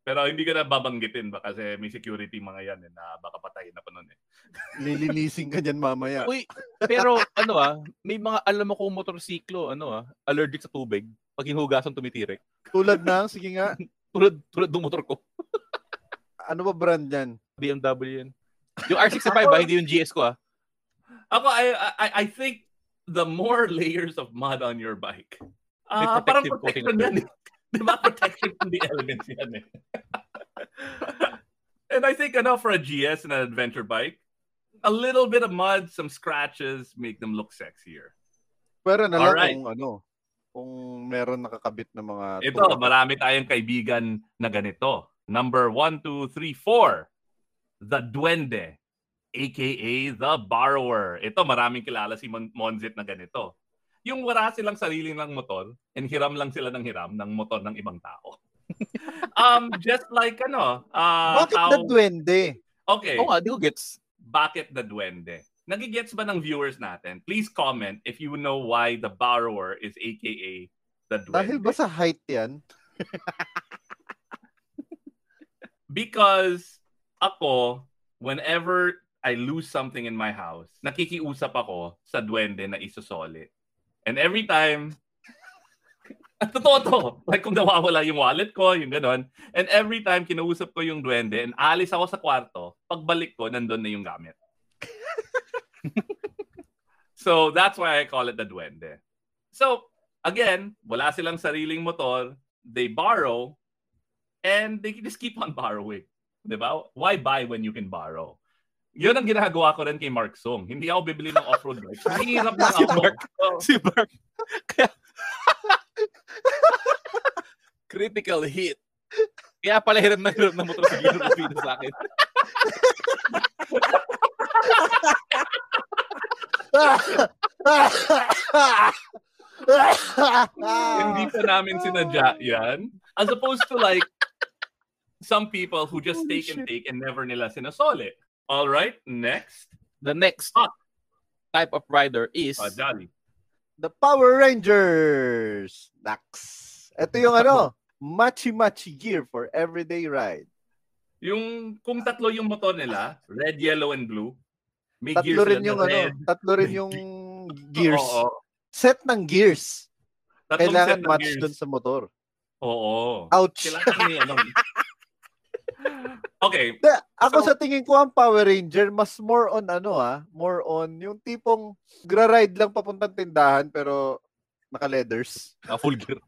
Pero hindi ko na babanggitin ba kasi may security mga yan eh, na baka patayin na pa nun eh. Lilinisin ka dyan mamaya. Uy, pero ano ah, may mga alam mo kung motorsiklo, ano ah, allergic sa tubig. Pag hinugasan tumitirik. Tulad ng, sige nga, Tulad, tulad ng motor ko. ano ba brand yan? BMW yun. Yung R65 ba, hindi yung GS ko ah. Ako, I, I, I think the more layers of mud on your bike, ah parang protective coating protection na yan eh. Di ba? Protection from the elements yan eh. and I think, ano, for a GS and an adventure bike, a little bit of mud, some scratches, make them look sexier. Pero na lang Alright. kung ano, kung meron nakakabit na mga Ito, tuwa. marami tayong kaibigan na ganito. Number 1, 2, 3, 4. The Duende, aka The Borrower. Ito, maraming kilala si Mon- Monzit na ganito. Yung wala silang sarili ng motor and hiram lang sila ng hiram ng motor ng ibang tao. um, just like ano, uh, Bakit how... na duwende? Okay, Oo nga, di ko gets. bakit the Duende? Nagigets ba ng viewers natin? Please comment if you know why the Borrower is aka the Duende. Dahil ba sa height yan? because ako, whenever I lose something in my house, nakikiusap ako sa duwende na isusoli. And every time, totoo to, like kung nawawala yung wallet ko, yung ganon. And every time kinausap ko yung duwende and alis ako sa kwarto, pagbalik ko, nandun na yung gamit. so that's why I call it the duwende. So, again, wala silang sariling motor, they borrow, and they just keep on borrowing. Di ba? Why buy when you can borrow? Yun ang ginagawa ko rin kay Mark Song. Hindi ako bibili ng off-road bike. Mahirap lang Si ako. Mark. So, Si Mark. Kaya... Critical hit. Kaya pala hiram na hiram na motor sa gino ng sa akin. hindi pa namin sinadya yan. As opposed to like some people who just Holy take and shit. take and never nila sinasoli. All right, next. The next Ah. type of rider is Uh, Jolly. The Power Rangers. Nax. Ito yung ano, machi-machi gear for everyday ride. Yung kung tatlo yung motor nila, red, yellow, and blue. May Tatlo gears rin yung ano, red. tatlo rin yung gears. Oo. Set ng gears. Tatlong Kailangan set ng match gears. dun sa motor. Oo. Ouch. Kailangan ni ano. okay, De, ako So- sa tingin ko ang Power Ranger mas more on ano ah, more on yung tipong gra-ride lang papuntang tindahan pero naka-leathers. ah, full gear.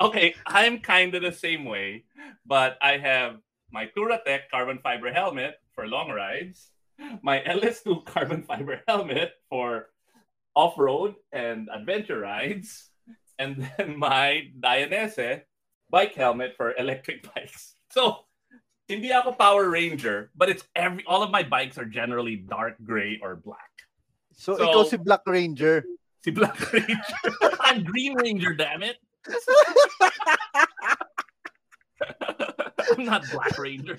okay, I'm kind of the same way, but I have my Turatec carbon fiber helmet for long rides, my LS2 carbon fiber helmet for off-road and adventure rides, and then my Dayanese bike helmet for electric bikes. So, hindi ako Power Ranger, but it's every all of my bikes are generally dark gray or black. So, So- ikaw si Black Ranger. Si Black Ranger. I'm Green Ranger, damn it. I'm not Black Ranger.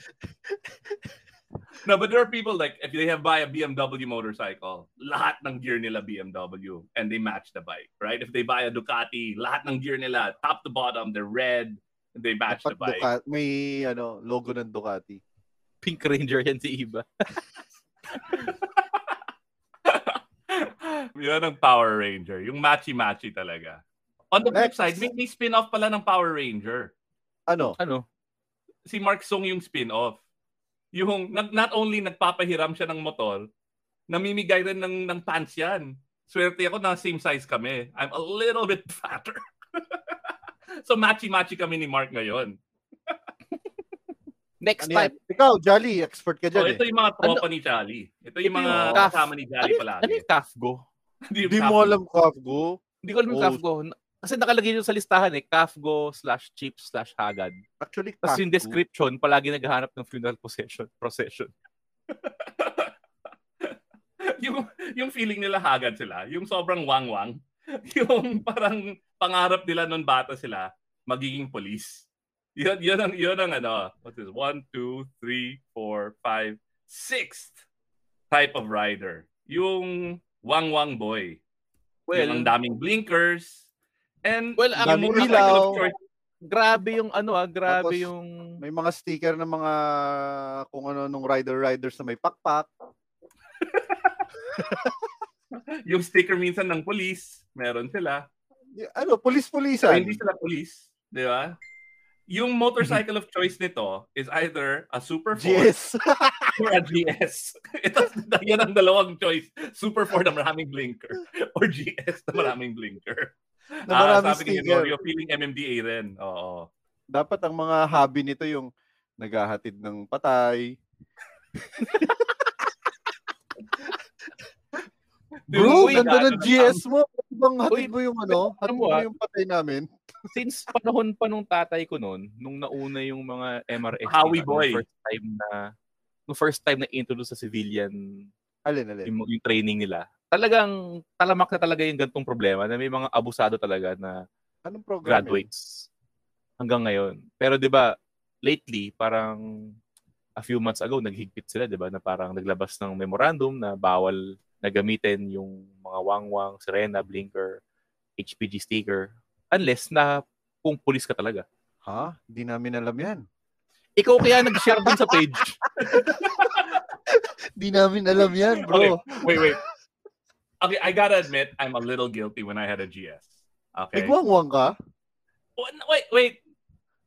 No, but there are people like if they have buy a BMW motorcycle, lahat ng gear nila BMW and they match the bike, right? If they buy a Ducati, lahat ng gear nila top to bottom, they're red, and they match the Dapat bike. Ducati, may ano, logo ng Ducati. Pink Ranger yan si Iba. Yun ang Power Ranger, yung matchy-matchy talaga. On the flip Next. side, may, may spin-off pala ng Power Ranger. Ano? Ano? si Mark Song yung spin-off. Yung not only nagpapahiram siya ng motor, namimigay rin ng, ng pants yan. Swerte ako na same size kami. I'm a little bit fatter. so matchy-matchy kami ni Mark ngayon. Next Ano yan? type. Ikaw, Jolly, expert ka So dyan ito eh. yung mga tropa ni Charlie. Ito yung Ito mga yung kasama ni Charlie Ano, palagi. ano yung CAFGO? Hindi mo alam, Kafgo. Hindi ko alam yung Oh. CAFGO. Kasi nakalagay yun sa listahan eh. CAFGO slash cheap slash hagad. Actually, Tapos yung Kafgo. description, palagi naghahanap ng funeral procession. procession. yung, yung feeling nila hagad sila. Yung sobrang wang-wang. Yung parang pangarap nila nung bata sila, magiging police. Yun, yun ang, yun ang ano, what is one, two, three, four, five, sixth type of rider. Yung wang-wang boy. Well, yung ang daming blinkers. And Well, ilaw. of choice, grabe yung ano ah, grabe Tapos, yung May mga sticker ng mga kung ano nung rider-riders na may pakpak. Yung sticker minsan ng police, meron sila. Y- Ano, So, pulis-pulisan. hindi sila police, di ba? Yung motorcycle of choice nito is either a Super 4 GS. or a GS. Ito, yan ang dalawang choice. Super 4 na maraming blinker or GS na maraming blinker. Na Ah, maraming sabi ni sticker. Gregorio, feeling MMDA rin. Oo. Dapat ang mga hobby nito yung naghahatid ng patay. Bro, Uy, ganda ng na- GS mo. Bang hatid Uy, mo yung ano? Hatid mo ah. yung patay namin? since panahon pa nung tatay ko noon, nung nauna yung mga MRS Howie nila, boy. nung first time na nung first time na introduce sa civilian Alin, alin. yung, yung training nila. Talagang talamak na talaga yung gantong problema na may mga abusado talaga na Anong program? yun? graduates hanggang ngayon. Pero 'di ba, lately parang a few months ago naghigpit sila, 'di ba, na parang naglabas ng memorandum na bawal na gamitin yung mga wangwang, sirena, blinker, HPG sticker unless na kung pulis ka talaga. Ha? Hindi namin alam yan. Ikaw kaya nag-share dun sa page. Hindi namin alam yan, bro. Wait, wait. Okay, I gotta admit, I'm a little guilty when I had a GS. Okay. Nagwangwang ka? Wait, wait.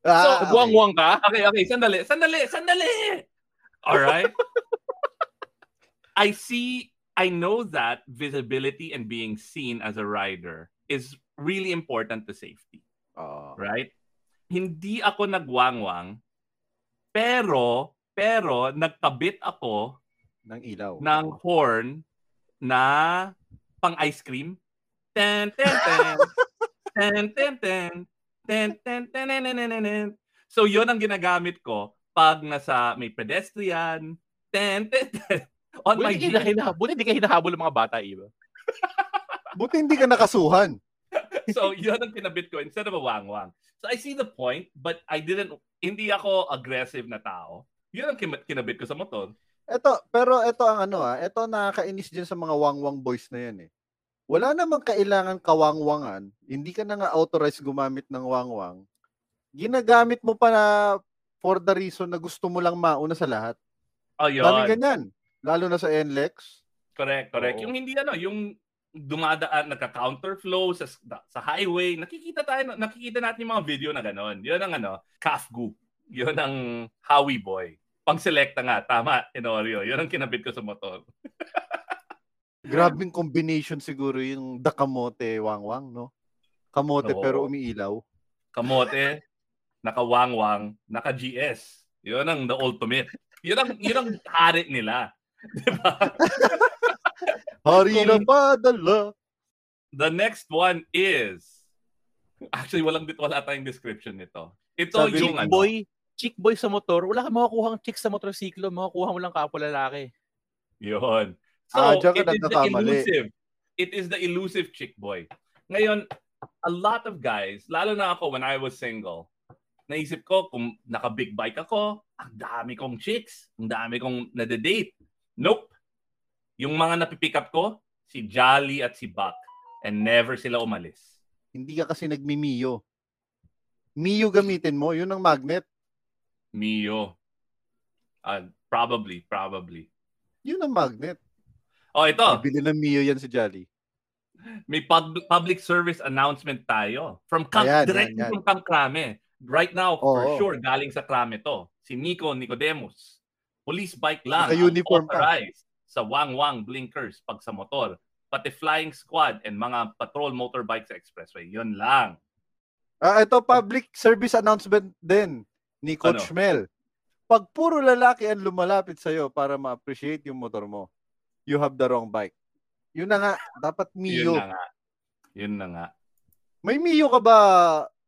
Ah, So, buwang-buwang ka? Okay, okay. Sandali, sandali, sandali. All right. I see, I know that visibility and being seen as a rider is really important to safety. Oo. Right? Hindi ako nagwangwang, pero, pero, nagkabit ako ng ilaw. ng horn na pang ice cream. Ten, ten, ten. ten, ten, ten. Ten, ten, ten, ten, ten, ten, ten, ten. So, yun ang ginagamit ko pag nasa may pedestrian. Ten, ten, ten. On my Buti, hindi GS. ka, buti hindi ka hinahabol ng mga bata, iba. Buti hindi ka nakasuhan. So, yun ang kinabit ko instead of a wang-wang. So, I see the point, but I didn't, hindi ako aggressive na tao. Yun ang kin- kinabit ko sa motor. Ito, pero ito ang ano ah, ito nakakainis din sa mga wangwang boys na yan eh. Wala namang kailangan kawangwangan, hindi ka na nga authorized gumamit ng wangwang. Ginagamit mo pa na for the reason na gusto mo lang mauna sa lahat. Oh, yun. Dami ganyan. Lalo na sa NLEX. Correct, correct. Oo. Yung hindi ano, yung dumadaan, nagka-counterflow sa, sa highway, nakikita tayo, nakikita natin yung mga video na gano'n. Yun ang ano, CAFGU. Yun ang Howie Boy. Pang-selecta nga, tama, Enorio. Yun ang kinabit ko sa motor. Grabing combination siguro yung dakamote wangwang, no? Kamote Oo. pero umiilaw. Kamote, naka-wangwang, naka-GS. Yun ang the ultimate. Yun ang, yun ang hari nila. Diba? Hari na padala. The next one is, actually, walang, wala tayong description nito. Ito Sabi yung ano, boy, chick boy sa motor, wala kang makukuhang chick sa motorsiklo, makukuha mo lang kapwa lalaki. Yun. So, Ah, it is the elusive. It is the elusive chick boy. Ngayon, a lot of guys, lalo na ako when I was single, naisip ko kung naka-big bike ako, ang dami kong chicks, ang dami kong nade-date. Nope. Yung mga napipick up ko, si Jolly at si Buck. And never sila umalis. Hindi ka kasi nagmi-Mio. Mio gamitin mo, yun ang magnet. Mio. Uh, probably, probably. Yun ang magnet. Oh, ito. Bibili ng Mio yan si Jolly. may pub- public service announcement tayo from Camp, Ayan, directly yan, yan. from Camp Krame. Right now, for Oo. sure, galing sa Krame to. Si Nico Nicodemus. Police bike lang. Naka-uniform ang pa. authorized sa wang-wang blinkers pag sa motor. Pati flying squad and mga patrol motorbike sa expressway. Yun lang. Ah, ito public service announcement din ni Coach Ano? Mel. Pag puro lalaki ang lumalapit sa'yo para ma-appreciate yung motor mo, you have the wrong bike. Yun na nga, dapat Yun Mio. na nga. Yun na nga. May Mio ka ba,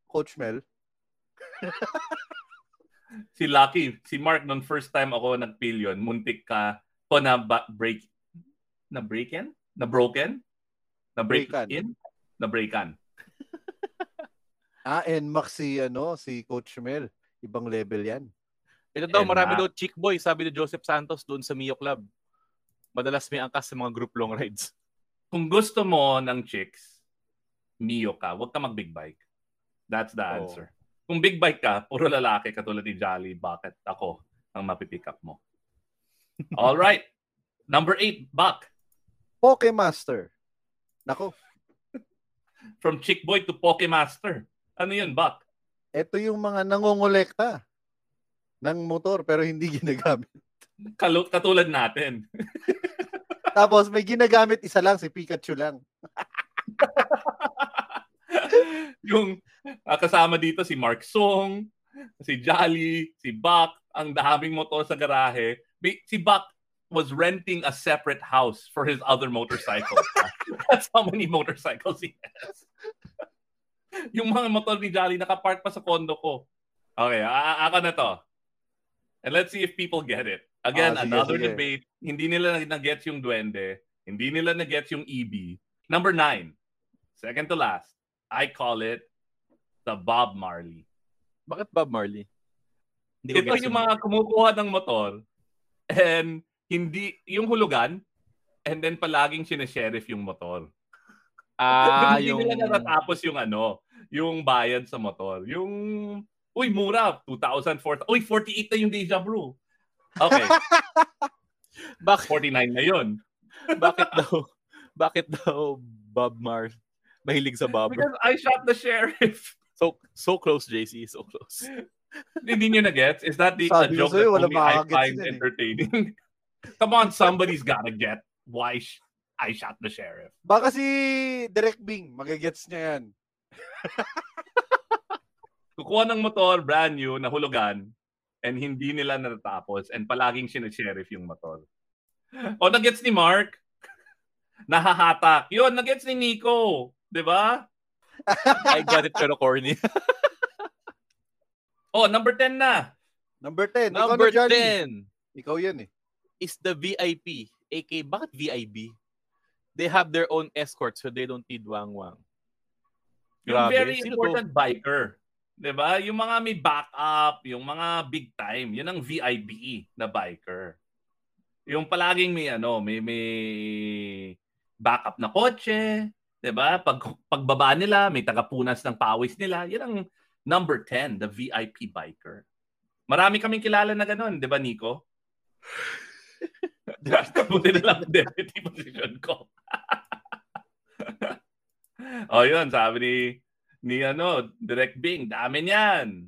Coach Mel? Si Lucky, si Mark, nung first time ako nag-pillion, muntik ka ko na ba- break, na break-in? Na broken? Na break Breakan. in? Na breakan. Ah, NMAX si, ano, si Coach Mel. Ibang level yan. Ito daw, And marami na- daw chick boy, sabi ni Joseph Santos doon sa Mio Club. Madalas may angkas sa mga group long rides. Kung gusto mo ng chicks, Mio ka, huwag ka mag-big bike. That's the Oo. answer. kung big bike ka, puro lalaki katulad ni Jolly, bakit ako ang mapipick up mo? All right. Number eight, Buck. Pokemaster. Nako, From Chick Boy to Pokemaster. Ano yun, Buck? Ito yung mga nangongolekta ng motor pero hindi ginagamit. Kalu- katulad natin. Tapos may ginagamit isa lang, si Pikachu lang. yung ah, kasama dito si Mark Song, si Jolly, si Buck, ang daming motor sa garahe. Si Buck was renting a separate house for his other motorcycles. That's how many motorcycles he has. yung mga motor ni Jolly nakapark pa sa condo ko. Okay, a- ako na to. And let's see if people get it. Again, Ah, sige, another sige. debate. Hindi nila na-gets yung duende. Hindi nila na-gets yung EB. Number nine. Second to last. I call it the Bob Marley. Bakit Bob Marley? Hindi Ito yung yun. mga kumukuha ng motor and hindi, yung hulugan and then palaging sinesheriff yung motor. Ah, hindi yung... nila natatapos yung ano, yung bayad sa motor. Yung, uy, mura, 2,000, 4,000. Uy, 48 na yung Deja Brew. Okay, Bakit, 49 na yun. bakit daw, bakit daw Bob Marley mahilig sa bobber? Because I shot the sheriff. So, so close, JC. So close. Hindi nyo na-gets? Is that the a Sabi joke that only I find eh. entertaining? Come on, somebody's gotta get why sh- I shot the sheriff. Baka si Direk Bing, magagets niya yan. Kukuha ng motor, brand new, na hulugan, and hindi nila natatapos, and palaging sinasheriff yung motor. O, nagets ni Mark, nahahatak. Yun, nagets ni Nico. Di ba? I got it pero corny. Oh, number 10 na. Number 10. ikaw Number na, Johnny. 10 Ikaw yan eh. is the VIP. AK, bakit VIB? They have their own escort so they don't need wang-wang. Yung Grabe. very Sino to? important biker. 'Di ba? Yung mga may backup, yung mga big time, yun ang VIP na biker. Yung palaging may ano, may may backup na kotse, 'di ba? Pag pagbaba nila, may tagapunas ng pawis nila. Yun ang number 10, the VIP biker. Marami kaming kilala na ganun, 'di ba, Nico? Buti na lang deputy position ko. oh, yun, sabi ni ni ano, Direct Bing, dami niyan.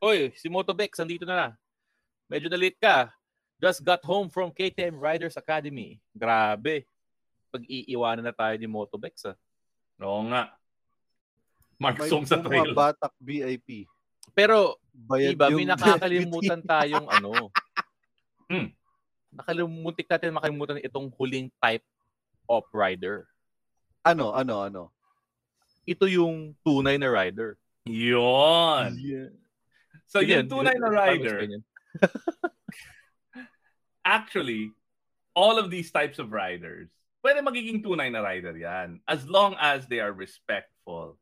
Oy, si Motobex, andito na na. Medyo na late ka. Just got home from KTM Riders Academy. Grabe. Pag-iiwanan na tayo ni Motobex, ah. Oo nga. Mark May Song sa trail. batak VIP. Pero, Bayad iba, may nakakalimutan tayong ano. Hmm. Nakalimutik natin makalimutan itong huling type of rider. Ano, ano, ano? Ito yung tunay na rider. Yun. So, Ganyan, yung tunay na rider, actually, all of these types of riders, pwede magiging tunay na rider yan. As long as they are respectful,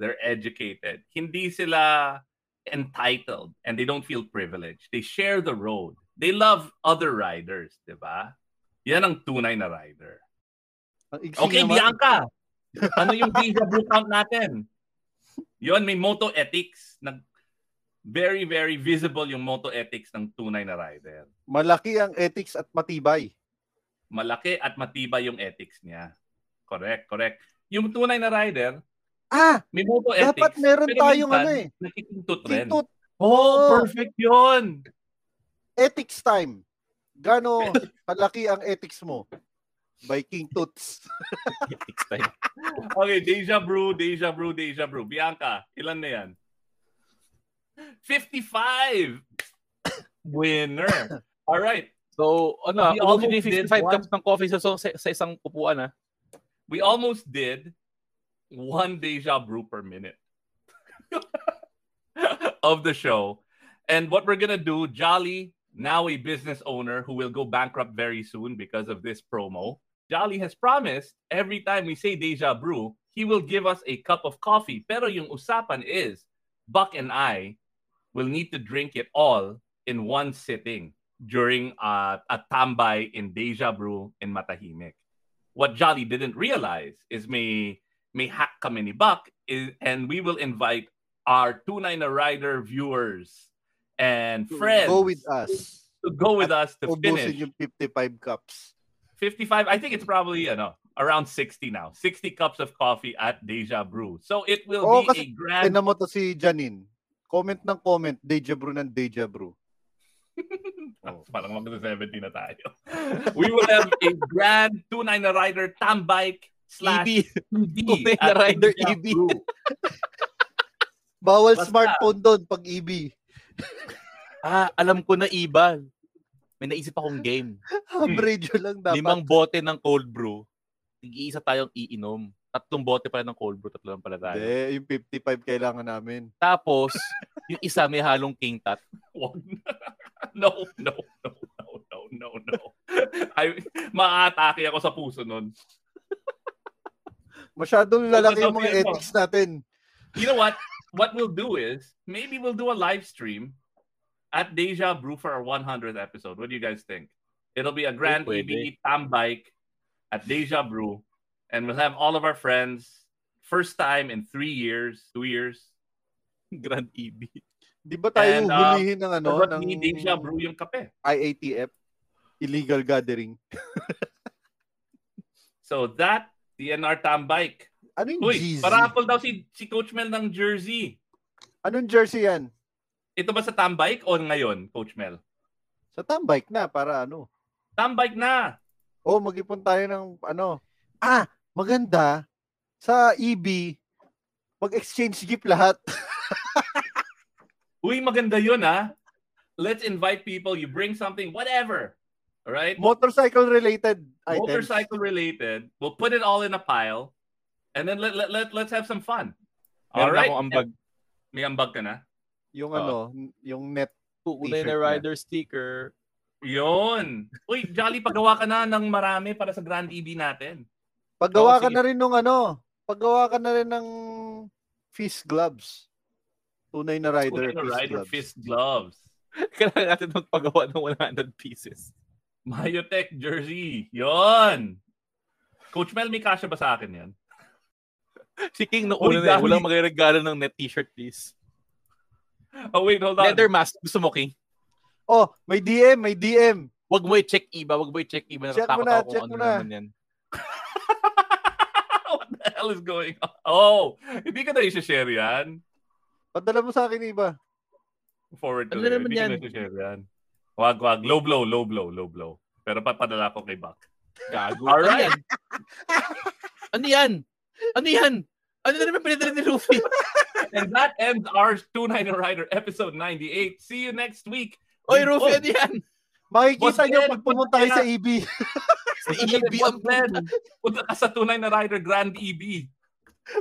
they're educated, hindi sila entitled, and they don't feel privileged. They share the road. They love other riders, di ba? Yan ang tunay na rider. Ang Okay, naman. Bianca. Ano yung vu count natin? Yon may moto ethics. Nag very very visible yung moto ethics ng tunay na rider. Malaki ang ethics at matibay. Malaki at matibay yung ethics niya. Correct, correct. Yung tunay na rider, Ah, may moto ethics. dapat meron tayong ano eh. Nakikintut rin. Tintut, Oh, Oo. perfect yun. ethics time. Gano kalaki ang ethics mo? By King Toots. Next time. Okay, deja brew, deja brew, deja brew. Bianca, ilan na yan? 55! Winner. All right. So, ano, We almost did 55 one. cups ng coffee sa, sa, sa isang upuan, ah. We almost did one deja brew per minute of the show. And what we're going to do, Jolly, now a business owner who will go bankrupt very soon because of this promo, Jolly has promised every time we say deja brew, he will give us a cup of coffee. Pero yung usapan is, Buck and I will need to drink it all in one sitting during uh, a tambay in Deja Brew in Matahimik. What Jolly didn't realize is may may hack kami ni Buck is, and we will invite our Tunay na Rider viewers and friends Go with us. to go with us to finish yung 55 cups. 55. I think it's probably you know around 60 now. 60 cups of coffee at Deja Brew. So it will Oo, be kasi a grand Tignan mo to si Janine. Comment ng comment, Deja Brew ng Deja Brew. Oh, parang mag 70 na tayo. We will have a grand Tunay na Rider Tambike slash EB. Tunay na Rider Deja EB. Bawal Basta. smartphone doon pag E EB. Ah, alam ko na iba. May naisip akong game. Average lang dapat. Limang bote ng cold brew. Tig-iisa tayong iinom. Tatlong bote pala ng cold brew, tatlo lang pala tayo. Hindi, yung 55 kailangan namin. Tapos, yung isa may halong king tat. No, no, no, no, no, no, no. Ay, maatake ako sa puso nun. Masyadong lalaki yung mga ethics natin. You know what? What we'll do is maybe we'll do a live stream at Deja Brew for our 100th episode. What do you guys think? It'll be a grand pwede. EB tam bike at Deja Brew, and we'll have all of our friends. First time in three years, two years. Grand EB. Di ba tayo And, uh, hulihin ng ano, Ano, ng ni Deja Brew yung kape. IATF? Illegal gathering. So that, DNR tam bike. Ano yung Uy, Jeezy? parapol daw si, si Coach Mel ng jersey. Anong jersey yan? Ito ba sa tam bike o ngayon, Coach Mel? Sa tambike na, para ano? Tam bike na. Oh, mag-ipon tayo ng ano. Ah, maganda. Sa EB, mag-exchange gift lahat. Uy, maganda yun ah. Let's invite people. You bring something, whatever. All right? Motorcycle related items. Motorcycle related. We'll put it all in a pile. And then let, let, let, let's have some fun. All Meron right? akong ambag. May ambag ka na? Yung Oo. ano, yung net. Tunay T-shirt na niya. rider sticker. Yun. Uy, Jolly, pagawa ka na ng marami para sa Grand EB natin. Paggawa Oo, ka sige. na rin ng ano, paggawa ka na rin ng fist gloves. Tunay na rider, Tunay na fist rider gloves. fist gloves. Kailangan natin magpagawa ng 100 pieces. Mayotech jersey. Yon. Coach Mel, may kasya ba sa akin yan? Si King na Uy, una na eh. Walang magregalo ng net t-shirt, please. Oh, wait, hold on. Leather mask. Gusto mo, King? Oh, may DM, may DM. Wag mo i-check iba. Wag mo i-check iba. Check mo na, ako check mo ano na. naman yan. What the hell is going on? Oh, hindi ka na i-share yan. Padala mo sa akin, iba. Forward to Ano there. naman Hindi ka yan? na i-share yan. Wag, wag. Low blow, low blow, low blow. Pero papadala ko kay Buck. Gago. All right. Ano yan? Ano yan? Ano na naman pinadala ni Luffy? And that ends our 29 Rider episode 98. See you next week. Oy, Oh, ano yan? Makikita nyo pag pumunta kayo sa EB. Sa EB ang Ed, Punta ka sa 29 na Rider Grand EB.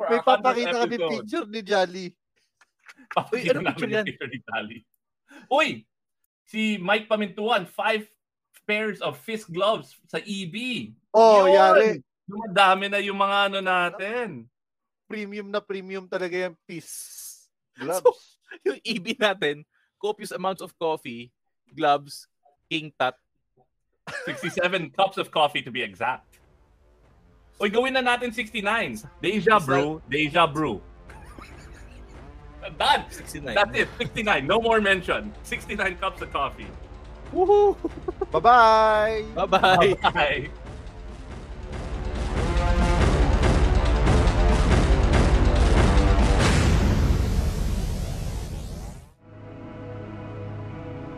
May our 100th papakita kami picture ni Jolly. Papakita Uy, ano namin picture yung picture ni Tali. Uy! Si Mike Pamintuan, five pairs of fist gloves sa EB. Oh, Yun! yari. Dumadami na yung mga ano natin. Premium na premium talaga yung piece. Gloves. So, yung EB natin, copious amounts of coffee, gloves, king tat. 67 cups of coffee to be exact. Uy, gawin na natin 69. Deja Brew, Deja Brew. Done. 69. That's it. 69. No more mention. 69 cups of coffee. Woohoo! Bye-bye! Bye-bye! Bye.